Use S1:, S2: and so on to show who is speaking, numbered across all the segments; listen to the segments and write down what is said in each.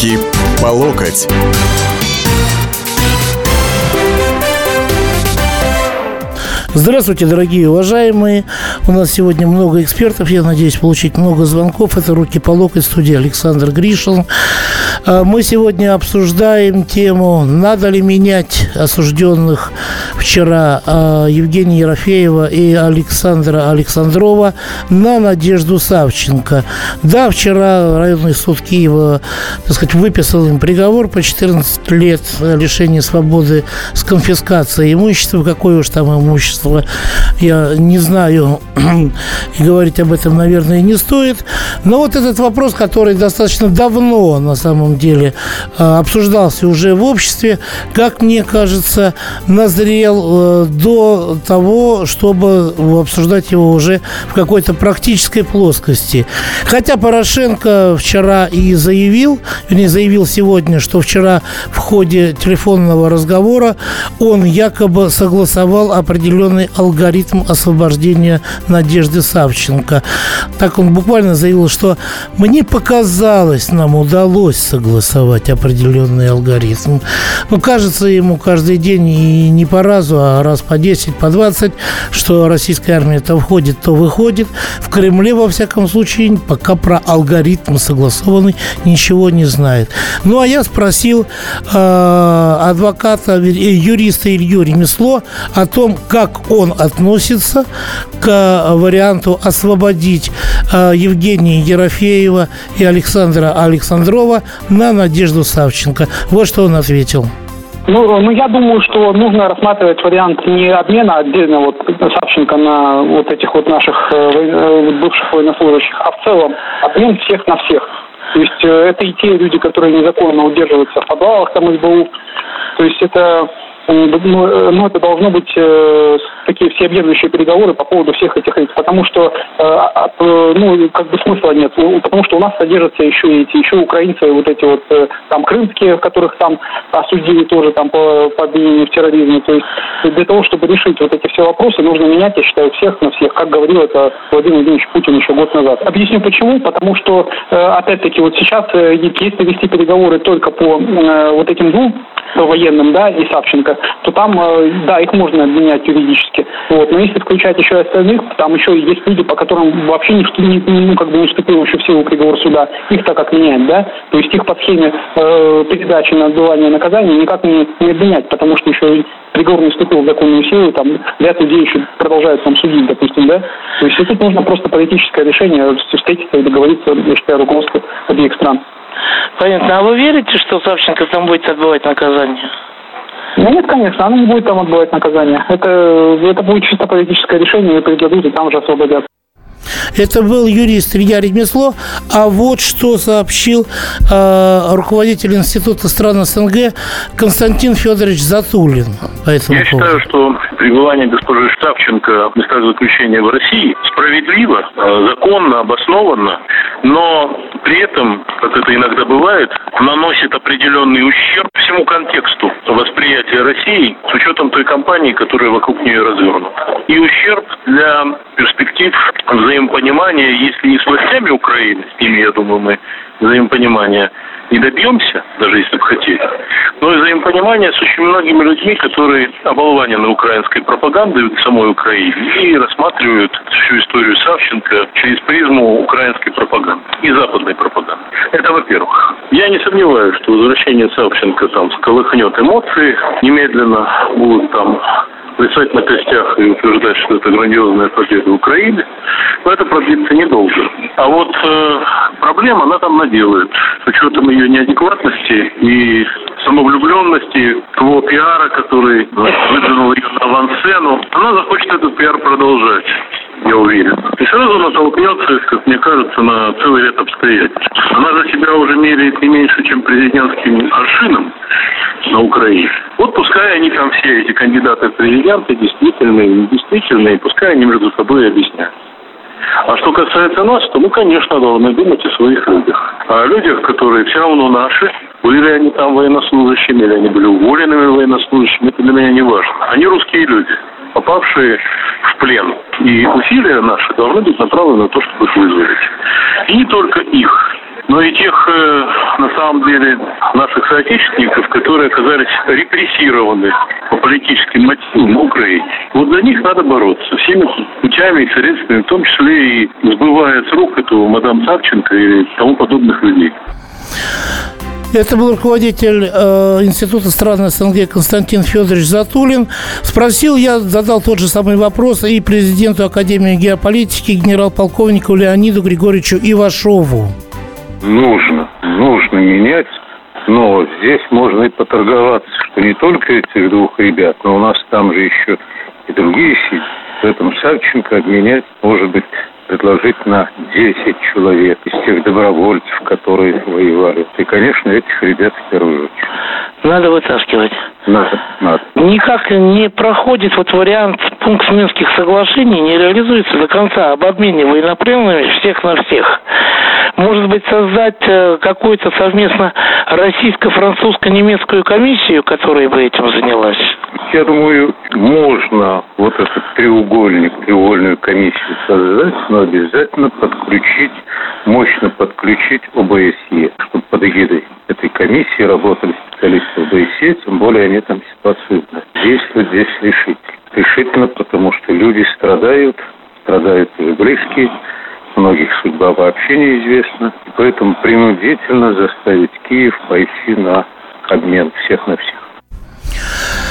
S1: Руки по локоть.
S2: Здравствуйте, дорогие уважаемые. У нас сегодня много экспертов. Я надеюсь получить много звонков. Это «Руки по локоть» студия Александр Гришин. А, мы сегодня обсуждаем тему, надо ли менять осужденных вчера а, Евгения Ерофеева и Александра Александрова на Надежду Савченко. Да, вчера районный суд Киева, так сказать, выписал им приговор по 14 лет лишения свободы с конфискацией имущества. Какое уж там имущество, я не знаю, и говорить об этом, наверное, не стоит. Но вот этот вопрос, который достаточно давно, на самом самом деле э, обсуждался уже в обществе, как мне кажется, назрел э, до того, чтобы обсуждать его уже в какой-то практической плоскости. Хотя Порошенко вчера и заявил, не заявил сегодня, что вчера в ходе телефонного разговора он якобы согласовал определенный алгоритм освобождения Надежды Савченко. Так он буквально заявил, что мне показалось, нам удалось определенный алгоритм. Ну, кажется ему каждый день и не по разу, а раз по 10, по 20, что российская армия то входит, то выходит. В Кремле, во всяком случае, пока про алгоритм согласованный ничего не знает. Ну, а я спросил э, адвоката, юриста Илью Ремесло о том, как он относится к варианту освободить э, Евгения Ерофеева и Александра Александрова на Надежду Савченко. Вот что он ответил.
S3: Ну, ну, я думаю, что нужно рассматривать вариант не обмена отдельно вот Савченко на вот этих вот наших э, э бывших военнослужащих, а в целом обмен всех на всех. То есть э, это и те люди, которые незаконно удерживаются в подвалах там СБУ. То есть это ну, э, ну, это должно быть э, такие всеобъемлющие переговоры по поводу всех этих лиц, потому что, э, от, ну, как бы смысла нет, потому что у нас содержатся еще эти, еще украинцы, вот эти вот там крымские, которых там осудили тоже там по, по обвинению в терроризме, то есть для того, чтобы решить вот эти все вопросы, нужно менять, я считаю, всех на всех, как говорил это Владимир Владимирович Путин еще год назад. Объясню почему, потому что, опять-таки, вот сейчас, если вести переговоры только по вот этим двум военным, да, и Савченко, то там, э, да, их можно обменять юридически. Вот. Но если включать еще остальных, там еще есть люди, по которым вообще не, не, ну, как бы не вступил еще в силу приговор суда. Их так как менять, да? То есть их по схеме э, передачи на отбывание наказания никак не, не обменять, потому что еще приговор не вступил в законную силу, там ряд людей еще продолжают там судить, допустим, да? То есть тут нужно просто политическое решение, встретиться и договориться, я считаю, руководство обеих стран.
S2: Понятно. А вы верите, что Савченко там будет отбывать наказание?
S3: Ну, нет, конечно, она не будет там отбывать наказание. Это, это будет чисто политическое решение, и предадут, и там же освободят.
S2: Это был юрист Илья Ремесло. А вот что сообщил э, руководитель Института стран СНГ Константин Федорович Затулин
S4: по этому Я поводу. считаю, что пребывание госпожи Штавченко в местах заключения в России справедливо, э, законно, обоснованно, но при этом, как это иногда бывает, наносит определенный ущерб всему контексту восприятия России с учетом той кампании, которая вокруг нее развернута. И ущерб для перспектив взаимопонимания, если не с властями Украины, с ними, я думаю, мы взаимопонимания не добьемся, даже если бы хотели, но и взаимопонимания с очень многими людьми, которые оболванены украинской пропагандой в самой Украине и рассматривают всю историю Савченко через призму украинской пропаганды и западной пропаганды. Это во-первых. Я не сомневаюсь, что возвращение Савченко там сколыхнет эмоции, немедленно будут там плясать на костях и утверждать, что это грандиозная победа Украины, но это продлится недолго. А вот э, проблема она там наделает. С учетом ее неадекватности и самовлюбленности, того пиара, который выдвинул ее на авансцену, она захочет этот пиар продолжать я уверен. И сразу она толкнется, как мне кажется, на целый ряд обстоятельств. Она за себя уже меряет не меньше, чем президентским аршином на Украине. Вот пускай они там все, эти кандидаты в президенты, действительные, недействительные, пускай они между собой объясняют. А что касается нас, то мы, конечно, должны думать о своих людях. О людях, которые все равно наши, были они там военнослужащими, или они были уволенными военнослужащими, это для меня не важно. Они русские люди попавшие в плен. И усилия наши должны быть направлены на то, чтобы их вызволить. И не только их. но и тех, э, на самом деле, наших соотечественников, которые оказались репрессированы по политическим мотивам в Украине. Вот за них надо бороться всеми путями и средствами, в том числе и сбывая с рук эту мадам Савченко и тому подобных людей.
S2: Это был руководитель э, Института стран СНГ Константин Федорович Затулин. Спросил я, задал тот же самый вопрос и президенту Академии геополитики генерал-полковнику Леониду Григорьевичу Ивашову.
S1: Нужно, нужно менять но здесь можно и поторговаться, что не только этих двух ребят, но у нас там же еще и другие сидят. Поэтому Савченко обменять, может быть, предложить на 10 человек из тех добровольцев, которые воевали. И, конечно, этих ребят в первую очередь.
S5: Надо вытаскивать.
S1: Надо, надо.
S5: Никак не проходит вот вариант пункт Минских соглашений, не реализуется до конца об обмене военнопленными всех на всех. Может быть, создать э, какую-то совместно российско-французско-немецкую комиссию, которая бы этим занялась?
S1: Я думаю, можно вот этот треугольник, треугольную комиссию создать, но обязательно подключить, мощно подключить ОБСЕ, чтобы под эгидой этой комиссии работали специалисты ОБСЕ, тем более они там ситуацию действуют здесь решительно. Решительно, потому что люди страдают, страдают их близкие, многих судьба вообще неизвестна. И поэтому принудительно заставить Киев пойти на обмен всех на всех.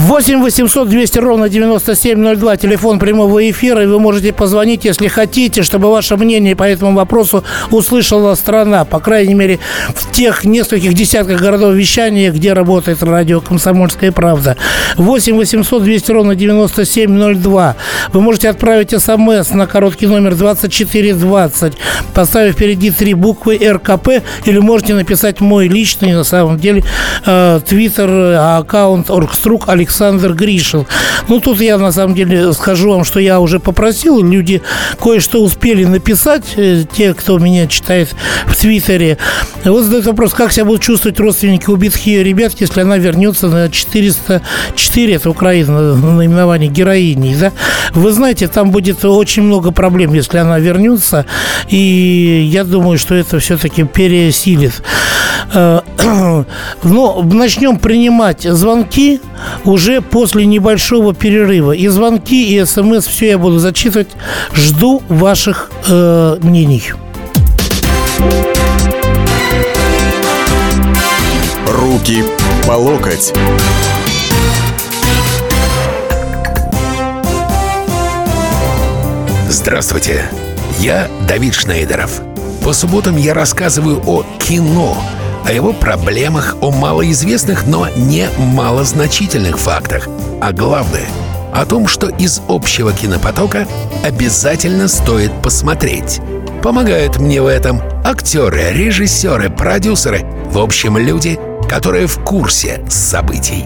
S2: 8 800 200 ровно 9702, телефон прямого эфира, и вы можете позвонить, если хотите, чтобы ваше мнение по этому вопросу услышала страна, по крайней мере, в тех нескольких десятках городов вещания, где работает радио «Комсомольская правда». 8 800 200 ровно 9702. Вы можете отправить смс на короткий номер 2420, поставив впереди три буквы РКП, или можете написать мой личный, на самом деле, э, твиттер, э, аккаунт Оргструк Александр Гришин. Ну, тут я, на самом деле, скажу вам, что я уже попросил. Люди кое-что успели написать, э, те, кто меня читает в Твиттере. Вот задают вопрос, как себя будут чувствовать родственники убитых ее ребят, если она вернется на 404, это Украина, наименование героини, да? Вы знаете, там будет очень много проблем, если она вернется, и я думаю, что это все-таки пересилит. Э, но начнем принимать звонки уже после небольшого перерыва. И звонки, и смс, все я буду зачитывать. Жду ваших э, мнений.
S6: Руки по локоть.
S7: Здравствуйте, я Давид Шнейдеров. По субботам я рассказываю о кино – о его проблемах, о малоизвестных, но не малозначительных фактах. А главное — о том, что из общего кинопотока обязательно стоит посмотреть. Помогают мне в этом актеры, режиссеры, продюсеры, в общем, люди, которые в курсе событий.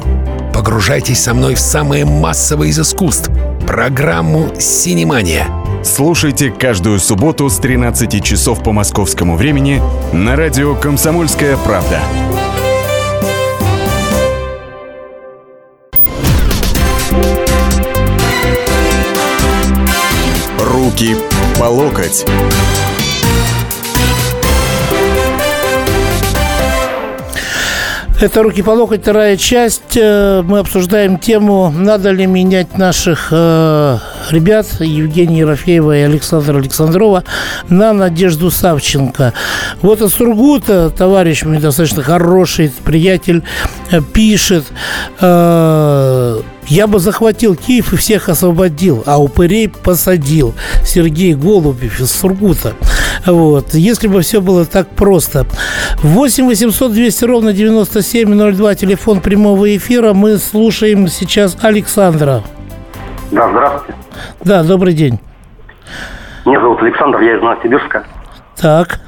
S7: Погружайтесь со мной в самое массовое из искусств — программу «Синемания» —
S6: Слушайте каждую субботу с 13 часов по московскому времени на радио «Комсомольская правда». Руки по локоть.
S2: Это «Руки по локоть», вторая часть. Э, мы обсуждаем тему, надо ли менять наших э, ребят Евгения Ерофеева и Александра Александрова на Надежду Савченко. Вот из Сургута товарищ мне достаточно хороший приятель э, пишет, э, я бы захватил Киев и всех освободил, а упырей посадил. Сергей Голубев из Сургута. Вот. Если бы все было так просто. 8 800 200 ровно 9702, телефон прямого эфира. Мы слушаем сейчас Александра.
S8: Да, здравствуйте.
S2: Да, добрый день.
S8: Меня зовут Александр, я из Новосибирска.
S2: Так.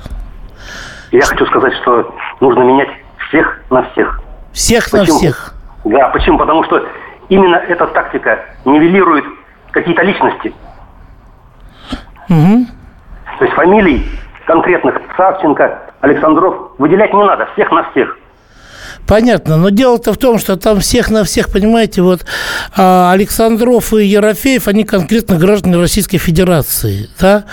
S8: Я хочу сказать, что нужно менять всех на всех.
S2: Всех Почему? на всех?
S8: Да, почему? Потому что именно эта тактика нивелирует какие-то личности.
S2: Угу.
S8: То есть фамилий конкретных Савченко, Александров выделять не надо, всех на всех.
S2: Понятно, но дело-то в том, что там всех на всех, понимаете, вот а, Александров и Ерофеев, они конкретно граждане Российской Федерации, да,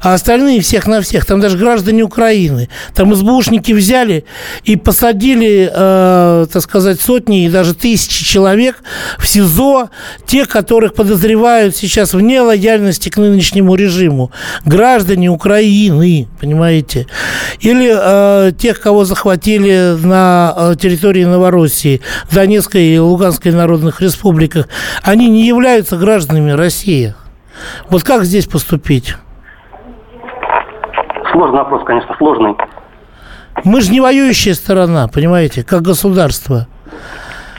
S2: а остальные всех на всех, там даже граждане Украины, там СБУшники взяли и посадили, э, так сказать, сотни и даже тысячи человек в СИЗО, тех, которых подозревают сейчас в нелояльности к нынешнему режиму, граждане Украины, понимаете, или э, тех, кого захватили на территории территории Новороссии, Донецкой и Луганской народных республиках, они не являются гражданами России. Вот как здесь поступить?
S8: Сложный вопрос, конечно, сложный.
S2: Мы же не воюющая сторона, понимаете, как государство.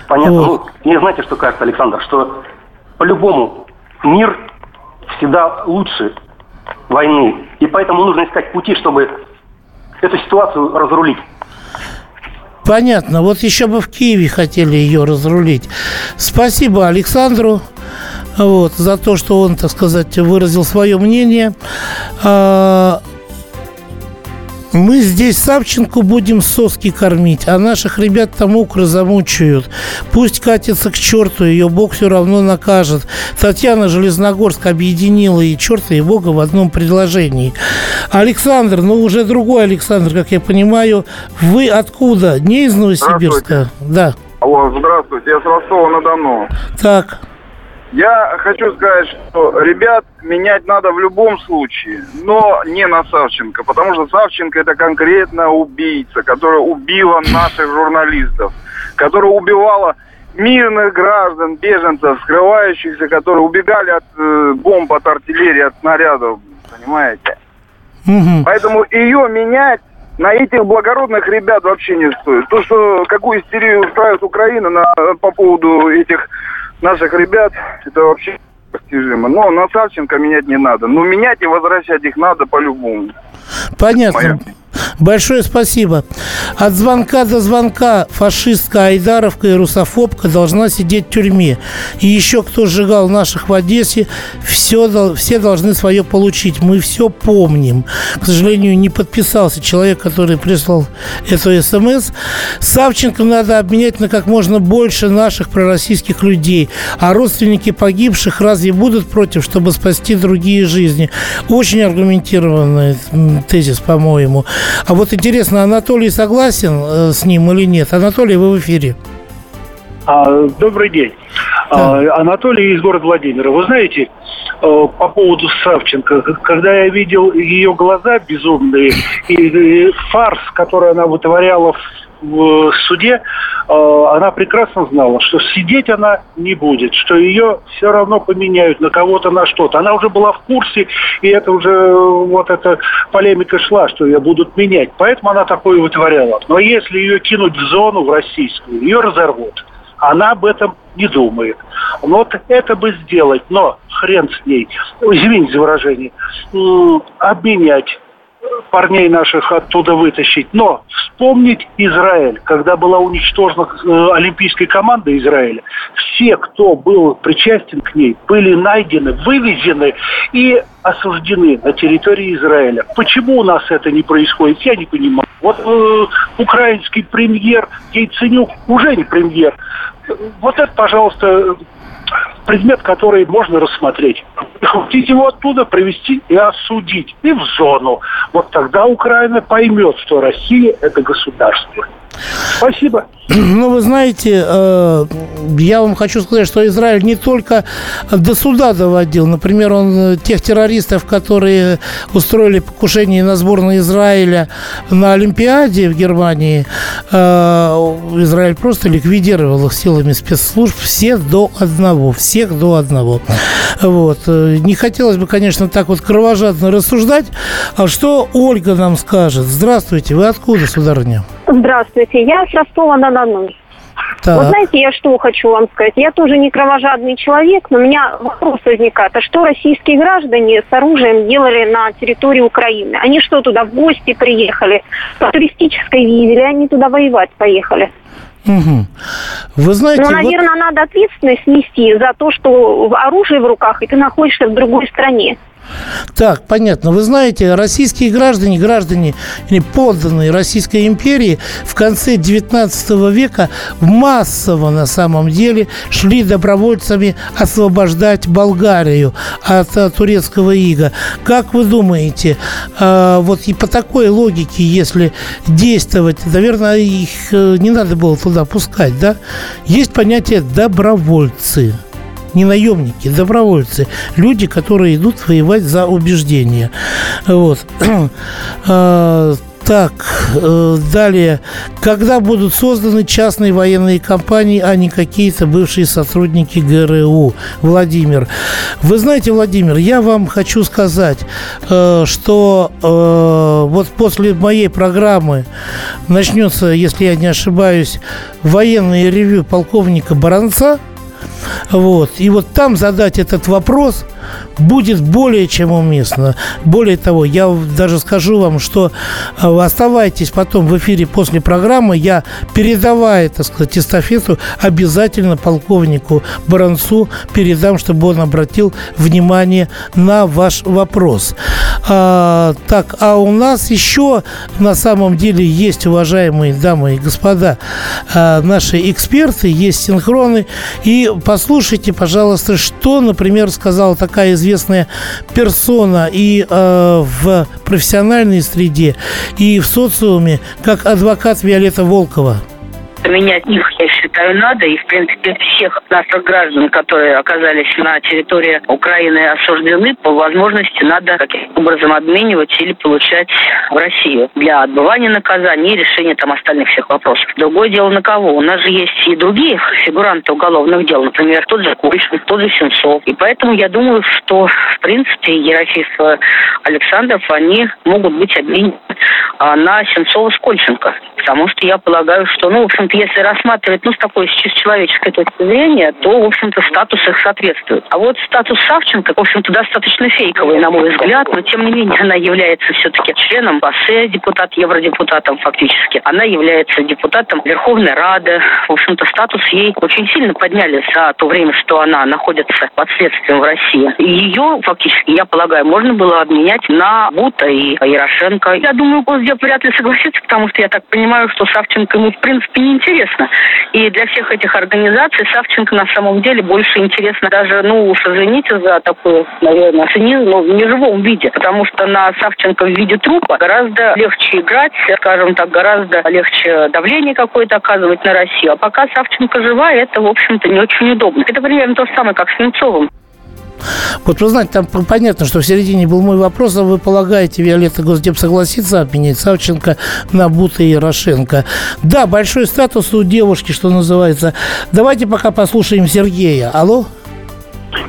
S8: Понятно. Вот. Ну, мне знаете, что кажется, Александр, что по-любому мир всегда лучше войны. И поэтому нужно искать пути, чтобы эту ситуацию разрулить.
S2: Понятно. Вот еще бы в Киеве хотели ее разрулить. Спасибо Александру вот, за то, что он, так сказать, выразил свое мнение. Мы здесь Савченко будем соски кормить, а наших ребят там укры замучают. Пусть катится к черту, ее Бог все равно накажет. Татьяна Железногорск объединила и черта, и Бога в одном предложении. Александр, ну уже другой Александр, как я понимаю. Вы откуда? Не из Новосибирска? Да.
S9: Алло, здравствуйте, я с Ростова-на-Дону.
S2: Так.
S9: Я хочу сказать, что ребят менять надо в любом случае, но не на Савченко, потому что Савченко это конкретно убийца, которая убила наших журналистов, которая убивала мирных граждан, беженцев, скрывающихся, которые убегали от э, бомб, от артиллерии, от снарядов, понимаете? Угу. Поэтому ее менять на этих благородных ребят вообще не стоит. То, что какую истерию устраивает Украина на, по поводу этих наших ребят, это вообще достижимо. Но на Савченко менять не надо. Но менять и возвращать их надо по-любому.
S2: Понятно. Большое спасибо. От звонка до звонка фашистка Айдаровка и русофобка должна сидеть в тюрьме. И еще кто сжигал наших в Одессе, все, все должны свое получить. Мы все помним. К сожалению, не подписался человек, который прислал эту смс. Савченко надо обменять на как можно больше наших пророссийских людей. А родственники погибших разве будут против, чтобы спасти другие жизни? Очень аргументированный тезис, по-моему. А вот интересно, Анатолий согласен э, с ним или нет? Анатолий, вы в эфире.
S10: А, добрый день. Да. А, Анатолий из города Владимира. Вы знаете, э, по поводу Савченко, когда я видел ее глаза безумные и фарс, который она вытворяла в в суде, э, она прекрасно знала, что сидеть она не будет, что ее все равно поменяют на кого-то, на что-то. Она уже была в курсе, и это уже вот эта полемика шла, что ее будут менять. Поэтому она такое вытворяла. Но если ее кинуть в зону, в российскую, ее разорвут. Она об этом не думает. Вот это бы сделать, но хрен с ней, извините за выражение, обменять парней наших оттуда вытащить. Но вспомнить Израиль, когда была уничтожена э, олимпийская команда Израиля, все, кто был причастен к ней, были найдены, вывезены и осуждены на территории Израиля. Почему у нас это не происходит, я не понимаю. Вот э, украинский премьер Яйценюк уже не премьер. Вот это, пожалуйста, предмет, который можно рассмотреть. Хотите его оттуда привести и осудить, и в зону. Вот тогда Украина поймет, что Россия – это государство. Спасибо.
S2: Ну, вы знаете, э, я вам хочу сказать, что Израиль не только до суда доводил. Например, он э, тех террористов, которые устроили покушение на сборную Израиля на Олимпиаде в Германии, э, Израиль просто ликвидировал их силами спецслужб всех до одного. Всех до одного. Вот. Не хотелось бы, конечно, так вот кровожадно рассуждать. А что Ольга нам скажет? Здравствуйте, вы откуда, сударыня?
S11: Здравствуйте, я с Ростова-на-Дону. Так. Вот знаете, я что хочу вам сказать? Я тоже не кровожадный человек, но у меня вопрос возникает. А что российские граждане с оружием делали на территории Украины? Они что, туда в гости приехали? По туристической визе или они туда воевать поехали?
S2: Угу. Вы знаете,
S11: ну, наверное, вот... надо ответственность нести за то, что оружие в руках, и ты находишься в другой стране.
S2: Так, понятно. Вы знаете, российские граждане, граждане или подданные Российской империи в конце 19 века массово на самом деле шли добровольцами освобождать Болгарию от, от турецкого ига. Как вы думаете, э, вот и по такой логике, если действовать, наверное, их э, не надо было туда пускать, да? Есть понятие добровольцы не наемники, добровольцы, люди, которые идут воевать за убеждения. Вот. А, так, э, далее. Когда будут созданы частные военные компании, а не какие-то бывшие сотрудники ГРУ? Владимир. Вы знаете, Владимир, я вам хочу сказать, э, что э, вот после моей программы начнется, если я не ошибаюсь, военное ревю полковника Баранца – вот. И вот там задать этот вопрос будет более чем уместно. Более того, я даже скажу вам, что э, оставайтесь потом в эфире после программы, я передавая, так сказать, эстафету обязательно полковнику Баранцу передам, чтобы он обратил внимание на ваш вопрос. А, так, а у нас еще на самом деле есть, уважаемые дамы и господа, а, наши эксперты, есть синхроны. И послушайте, пожалуйста, что, например, сказала такая известная персона и э, в профессиональной среде, и в социуме, как адвокат Виолетта Волкова.
S12: Менять их, считаю, надо. И, в принципе, всех наших граждан, которые оказались на территории Украины осуждены, по возможности надо каким-то образом обменивать или получать в Россию для отбывания наказания и решения там остальных всех вопросов. Другое дело на кого? У нас же есть и другие фигуранты уголовных дел, например, тот же Кульчин, тот же Сенцов. И поэтому я думаю, что, в принципе, Ерофеев Александров, они могут быть обменены а, на Сенцова с Кольченко. Потому что я полагаю, что, ну, в общем-то, если рассматривать, ну, с такой с человеческой точки зрения, то, в общем-то, статус их соответствует. А вот статус Савченко, в общем-то, достаточно фейковый, на мой взгляд, но, тем не менее, она является все-таки членом ПАСЕ, депутат, евродепутатом фактически. Она является депутатом Верховной Рады. В общем-то, статус ей очень сильно подняли за то время, что она находится под следствием в России. И ее, фактически, я полагаю, можно было обменять на Бута и Ярошенко. Я думаю, Госдеп вряд ли согласится, потому что я так понимаю, что Савченко ему, в принципе, не интересно. И для всех этих организаций Савченко на самом деле больше интересно даже, ну уж извините за такой, наверное, цинизм, но в неживом виде. Потому что на Савченко в виде трупа гораздо легче играть, скажем так, гораздо легче давление какое-то оказывать на Россию. А пока Савченко жива, это, в общем-то, не очень удобно. Это примерно то же самое, как с Немцовым.
S2: Вот вы знаете, там понятно, что в середине был мой вопрос, а вы полагаете, Виолетта Госдеп согласится обменять Савченко на Бута и Ярошенко? Да, большой статус у девушки, что называется. Давайте пока послушаем Сергея. Алло?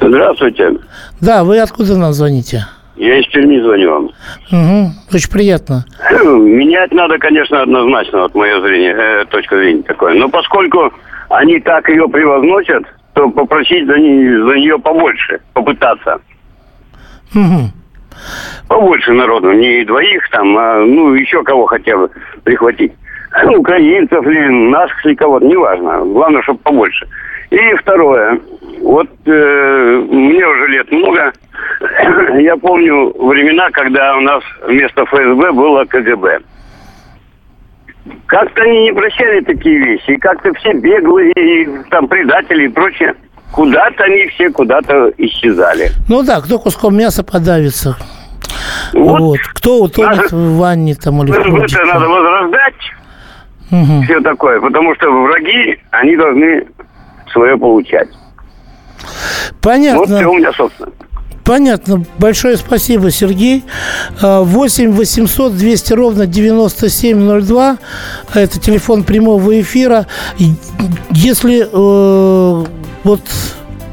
S13: Здравствуйте.
S2: Да, вы откуда нам звоните?
S13: Я из Перми звоню вам.
S2: Угу, очень приятно.
S13: Менять надо, конечно, однозначно, вот мое зрение, э, точка зрения такое. Но поскольку они так ее превозносят, то попросить за, нее, за нее побольше, попытаться.
S2: Угу.
S13: Побольше народу, не двоих там, а ну еще кого хотя бы прихватить. Украинцев ли, наших ли кого-то, неважно. Главное, чтобы побольше. И второе. Вот э, мне уже лет много. Я помню времена, когда у нас вместо ФСБ было КГБ. Как-то они не прощали такие вещи. И как-то все беглые, и там предатели и прочее. Куда-то они все куда-то исчезали.
S2: Ну да, кто куском мяса подавится. Вот. вот. Кто утонет надо, в ванне там или в
S13: Это надо возрождать. Угу. Все такое. Потому что враги, они должны свое получать.
S2: Понятно. Вот
S13: все у меня, собственно.
S2: Понятно. Большое спасибо, Сергей. 8 800 200 ровно 9702. Это телефон прямого эфира. Если э, вот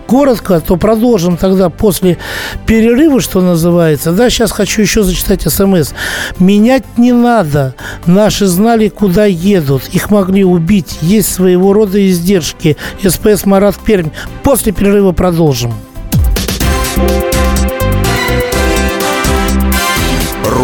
S2: коротко, то продолжим тогда после перерыва, что называется. Да, сейчас хочу еще зачитать смс. Менять не надо. Наши знали, куда едут. Их могли убить. Есть своего рода издержки. СПС Марат Пермь. После перерыва продолжим.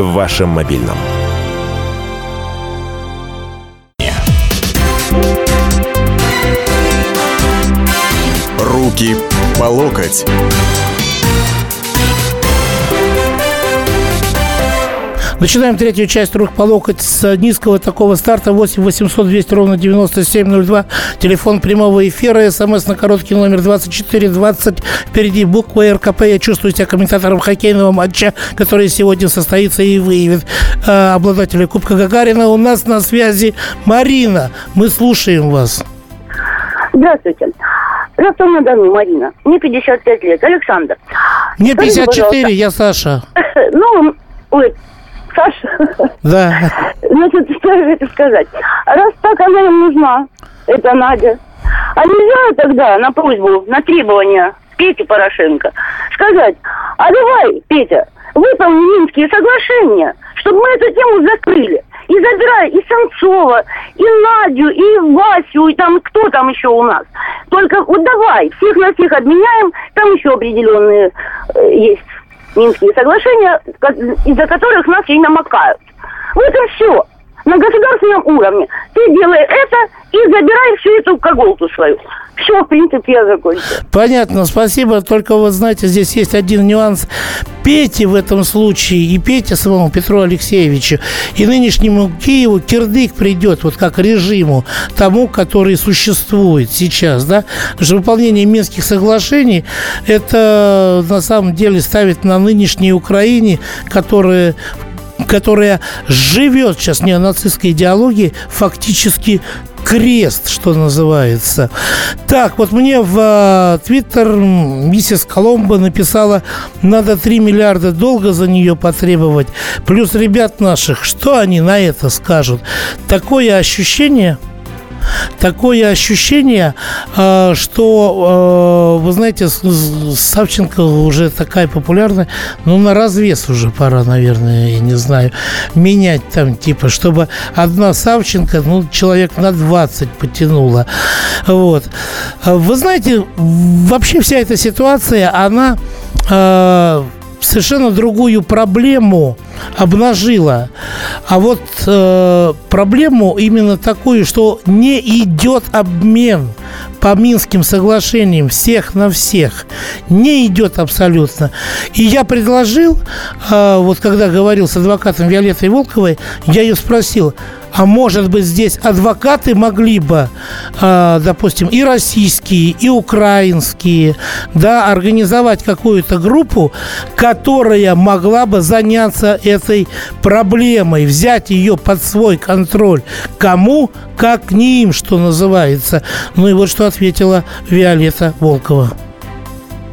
S14: В вашем мобильном.
S6: Руки по локоть.
S2: Начинаем третью часть «Рук по локоть» с низкого такого старта 8 800 200 ровно 9702. Телефон прямого эфира, смс на короткий номер 2420. Впереди буква РКП. Я чувствую себя комментатором хоккейного матча, который сегодня состоится и выявит э, обладателя Кубка Гагарина. У нас на связи Марина. Мы слушаем вас.
S15: Здравствуйте. Ростов-на-Дону, Марина. Мне 55 лет. Александр.
S2: Мне 54, я Саша.
S15: Ну, ой, Саша.
S2: Да.
S15: Значит, что я хочу сказать. Раз так она им нужна, это Надя, а нельзя тогда на просьбу, на требования Пети Порошенко сказать, а давай, Петя, выполни Минские соглашения, чтобы мы эту тему закрыли. И забирай и Санцова, и Надю, и Васю, и там кто там еще у нас. Только вот давай, всех на всех обменяем, там еще определенные э, есть Минские соглашения, из-за которых нас и намокают. Вот и все. На государственном уровне. Ты делай это и забирай всю эту коголту свою. Все, в принципе, я закончила.
S2: Понятно, спасибо. Только вот, знаете, здесь есть один нюанс. Пете в этом случае, и Пете самому Петру Алексеевичу, и нынешнему Киеву кирдык придет, вот как режиму, тому, который существует сейчас, да, Потому что выполнение Минских соглашений, это на самом деле ставит на нынешней Украине, которая которая живет сейчас неонацистской идеологией, фактически крест, что называется. Так, вот мне в а, Твиттер миссис Коломбо написала, надо 3 миллиарда долга за нее потребовать, плюс ребят наших, что они на это скажут? Такое ощущение – такое ощущение, а, что, а, вы знаете, Савченко уже такая популярная, ну, на развес уже пора, наверное, я не знаю, менять там, типа, чтобы одна Савченко, ну, человек на 20 потянула. Вот. Вы знаете, вообще вся эта ситуация, она а, совершенно другую проблему обнажила. А вот э, проблему именно такую, что не идет обмен по Минским соглашениям всех на всех. Не идет абсолютно. И я предложил, э, вот когда говорил с адвокатом Виолеттой Волковой, я ее спросил, а может быть здесь адвокаты могли бы, э, допустим, и российские, и украинские, да, организовать какую-то группу, которая могла бы заняться этой проблемой, взять ее под свой контроль. Кому, как не им, что называется. Ну и вот что ответила Виолетта Волкова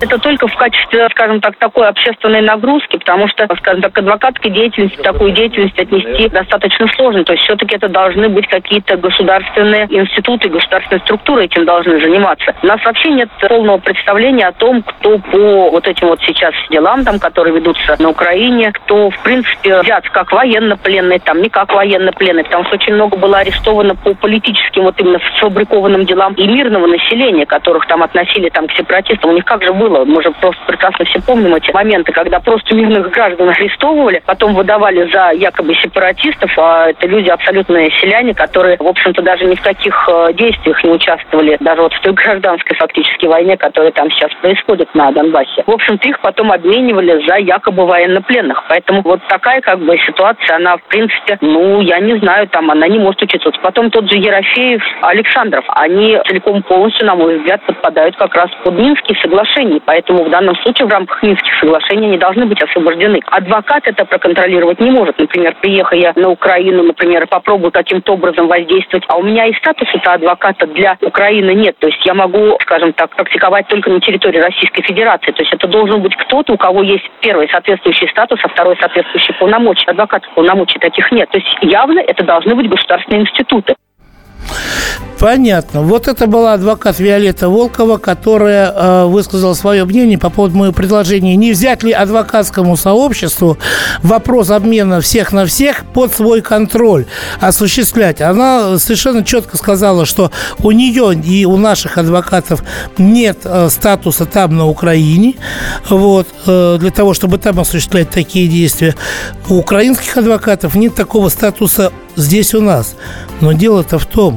S12: это только в качестве, скажем так, такой общественной нагрузки, потому что, скажем так, адвокатской деятельности такую деятельность отнести достаточно сложно. То есть все-таки это должны быть какие-то государственные институты, государственные структуры этим должны заниматься. У нас вообще нет полного представления о том, кто по вот этим вот сейчас делам, там, которые ведутся на Украине, кто, в принципе, взят как военнопленный, там, не как военнопленный, потому что очень много было арестовано по политическим вот именно сфабрикованным делам и мирного населения, которых там относили там к сепаратистам. У них как же было было. Мы же просто прекрасно все помним эти моменты, когда просто мирных граждан арестовывали, потом выдавали за якобы сепаратистов, а это люди абсолютные селяне, которые, в общем-то, даже ни в каких э, действиях не участвовали, даже вот в той гражданской фактически войне, которая там сейчас происходит на Донбассе. В общем-то, их потом обменивали за якобы военнопленных. Поэтому вот такая как бы ситуация, она, в принципе, ну, я не знаю, там она не может учиться. Потом тот же Ерофеев, Александров, они целиком полностью, на мой взгляд, подпадают как раз под Минские соглашения соглашений, поэтому в данном случае в рамках Минских соглашений они должны быть освобождены. Адвокат это проконтролировать не может. Например, приехая на Украину, например, попробую каким-то образом воздействовать, а у меня и статуса-то адвоката для Украины нет. То есть я могу, скажем так, практиковать только на территории Российской Федерации. То есть это должен быть кто-то, у кого есть первый соответствующий статус, а второй соответствующий полномочия. Адвокатов полномочий таких нет. То есть явно это должны быть государственные институты.
S2: Понятно. Вот это была адвокат Виолетта Волкова, которая э, высказала свое мнение по поводу моего предложения. Не взять ли адвокатскому сообществу вопрос обмена всех на всех под свой контроль осуществлять? Она совершенно четко сказала, что у нее и у наших адвокатов нет э, статуса там на Украине, вот, э, для того, чтобы там осуществлять такие действия. У украинских адвокатов нет такого статуса здесь у нас. Но дело-то в том,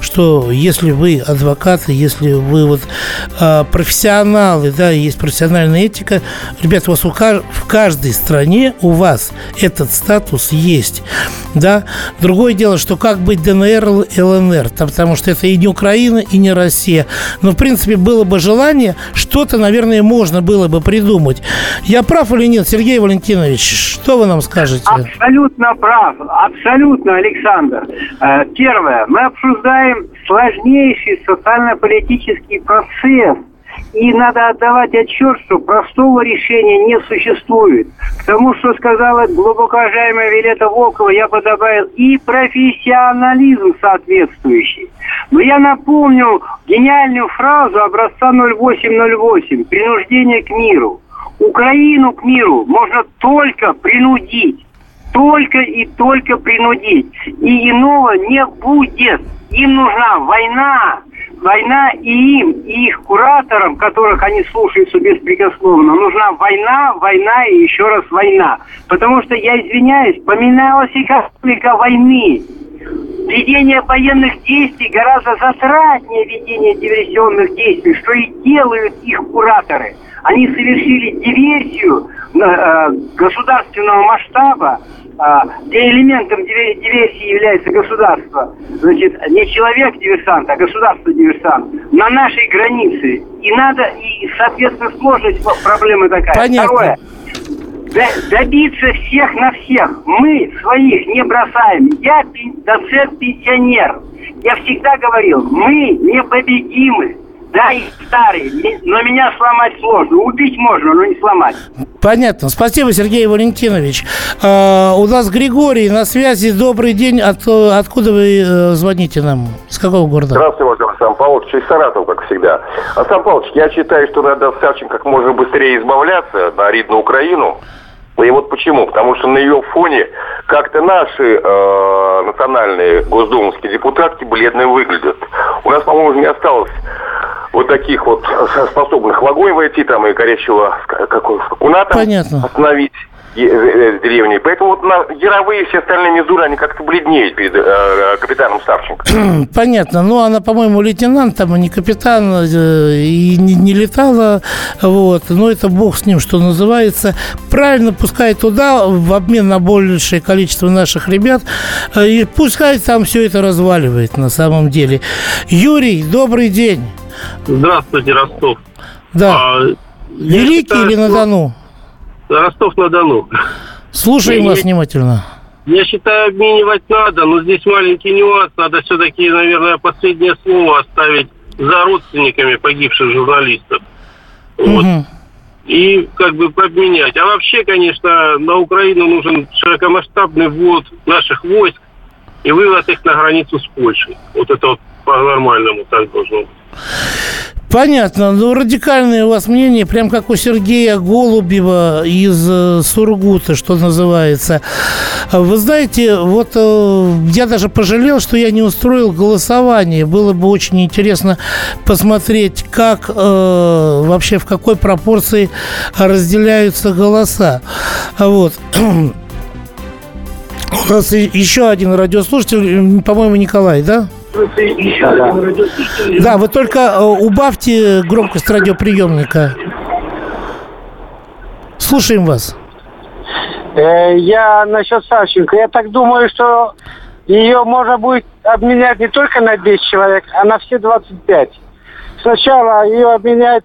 S2: что если вы адвокаты, если вы вот э, профессионалы, да, есть профессиональная этика, ребята, у вас у, в каждой стране у вас этот статус есть, да. Другое дело, что как быть ДНР, ЛНР, там, потому что это и не Украина, и не Россия. Но, в принципе, было бы желание, что-то, наверное, можно было бы придумать. Я прав или нет, Сергей Валентинович? Что вы нам скажете?
S16: Абсолютно прав, абсолютно, Александр. Э, первое. Мы обсуждаем сложнейший социально-политический процесс. И надо отдавать отчет, что простого решения не существует. К тому, что сказала глубоко уважаемая Вилета Волкова, я бы добавил и профессионализм соответствующий. Но я напомню гениальную фразу образца 0808 «Принуждение к миру». Украину к миру можно только принудить только и только принудить. И иного не будет. Им нужна война. Война и им, и их кураторам, которых они слушаются беспрекословно, нужна война, война и еще раз война. Потому что, я извиняюсь, поминалась и кастрика войны. Ведение военных действий гораздо затратнее ведения диверсионных действий, что и делают их кураторы. Они совершили диверсию э, государственного масштаба, а, где элементом диверсии является государство, значит, не человек-диверсант, а государство-диверсант, на нашей границе. И надо, и, соответственно, сложность проблемы такая.
S2: Понятно.
S16: Второе. Добиться всех на всех. Мы своих не бросаем. Я доцент-пенсионер. Я всегда говорил, мы непобедимы. Да, и старый, но меня сломать сложно. Убить можно, но не сломать.
S2: Понятно. Спасибо, Сергей Валентинович. А, у нас Григорий на связи. Добрый день. От, откуда вы э, звоните нам? С какого города?
S17: Здравствуйте, Владимир Сан Павлович. Из Саратова, как всегда. Сан Павлович, я считаю, что надо от Савченко как можно быстрее избавляться на ридную Украину. И вот почему? Потому что на ее фоне как-то наши э, национальные госдумовские депутатки бледно выглядят. У нас, по-моему, не осталось вот таких вот способных в огонь войти там и горячего там
S2: Понятно.
S17: остановить э, э, деревни. Поэтому вот на яровые все остальные мизуры, они как-то бледнеют перед э, капитаном Савченко.
S2: Понятно. Ну, она, по-моему, лейтенант, там, а не капитан, э, и не, не летала. Вот. Но это бог с ним, что называется. Правильно, пускай туда, в обмен на большее количество наших ребят, и пускай там все это разваливает на самом деле. Юрий, добрый день.
S18: Здравствуйте, Ростов.
S2: Да. А, Великий считаю, или на Дону?
S18: Ростов-на-Дону.
S2: Слушаем я, вас внимательно.
S18: Я считаю, обменивать надо, но здесь маленький нюанс. Надо все-таки, наверное, последнее слово оставить за родственниками погибших журналистов. Вот. Угу. И как бы обменять. А вообще, конечно, на Украину нужен широкомасштабный ввод наших войск и вывод их на границу с Польшей. Вот это вот по-нормальному так должно быть.
S2: Понятно. Ну, радикальное у вас мнение, прям как у Сергея Голубева из э, Сургута, что называется. Вы знаете, вот э, я даже пожалел, что я не устроил голосование. Было бы очень интересно посмотреть, как э, вообще в какой пропорции разделяются голоса. Вот. У нас еще один радиослушатель, по-моему, Николай, да? Да, вы только э, убавьте громкость радиоприемника. Слушаем вас.
S16: Э, я насчет Савченко. Я так думаю, что ее можно будет обменять не только на 10 человек, а на все 25. Сначала ее обменять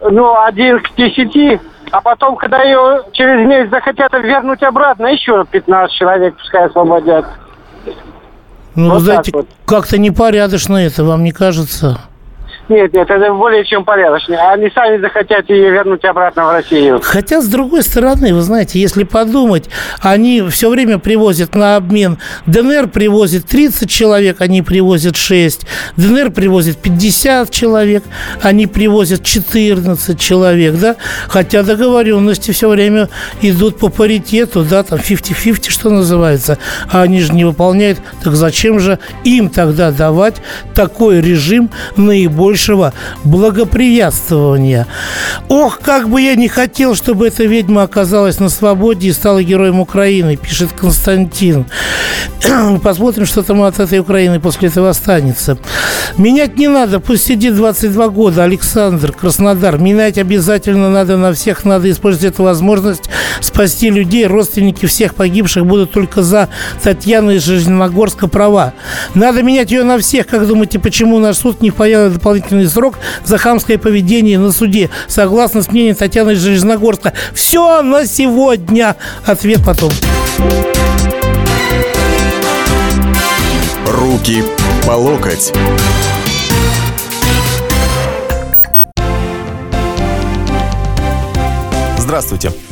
S16: ну, один к 10, а потом, когда ее через месяц захотят вернуть обратно, еще 15 человек пускай освободят.
S2: Ну, вот знаете, вот. как-то непорядочно это, вам не кажется?
S16: Нет, нет, это более чем порядочно. Они сами захотят ее вернуть обратно в Россию.
S2: Хотя, с другой стороны, вы знаете, если подумать, они все время привозят на обмен. ДНР привозит 30 человек, они привозят 6. ДНР привозит 50 человек, они привозят 14 человек, да? Хотя договоренности все время идут по паритету, да, там 50-50, что называется. А они же не выполняют. Так зачем же им тогда давать такой режим наибольшего благоприятствования? Ох, как бы я не хотел, чтобы эта ведьма оказалась на свободе и стала героем Украины, пишет Константин. Посмотрим, что там от этой Украины после этого останется. Менять не надо, пусть сидит 22 года. Александр, Краснодар. Менять обязательно надо на всех, надо использовать эту возможность спасти людей. Родственники всех погибших будут только за Татьяну из Железногорска права. Надо менять ее на всех. Как думаете, почему наш суд не впаял дополнительный срок за хамское поведение на суде? Согласно с мнением Татьяны Железногорска. Все на сегодня. Ответ потом.
S14: Руки по локоть.
S19: Здравствуйте.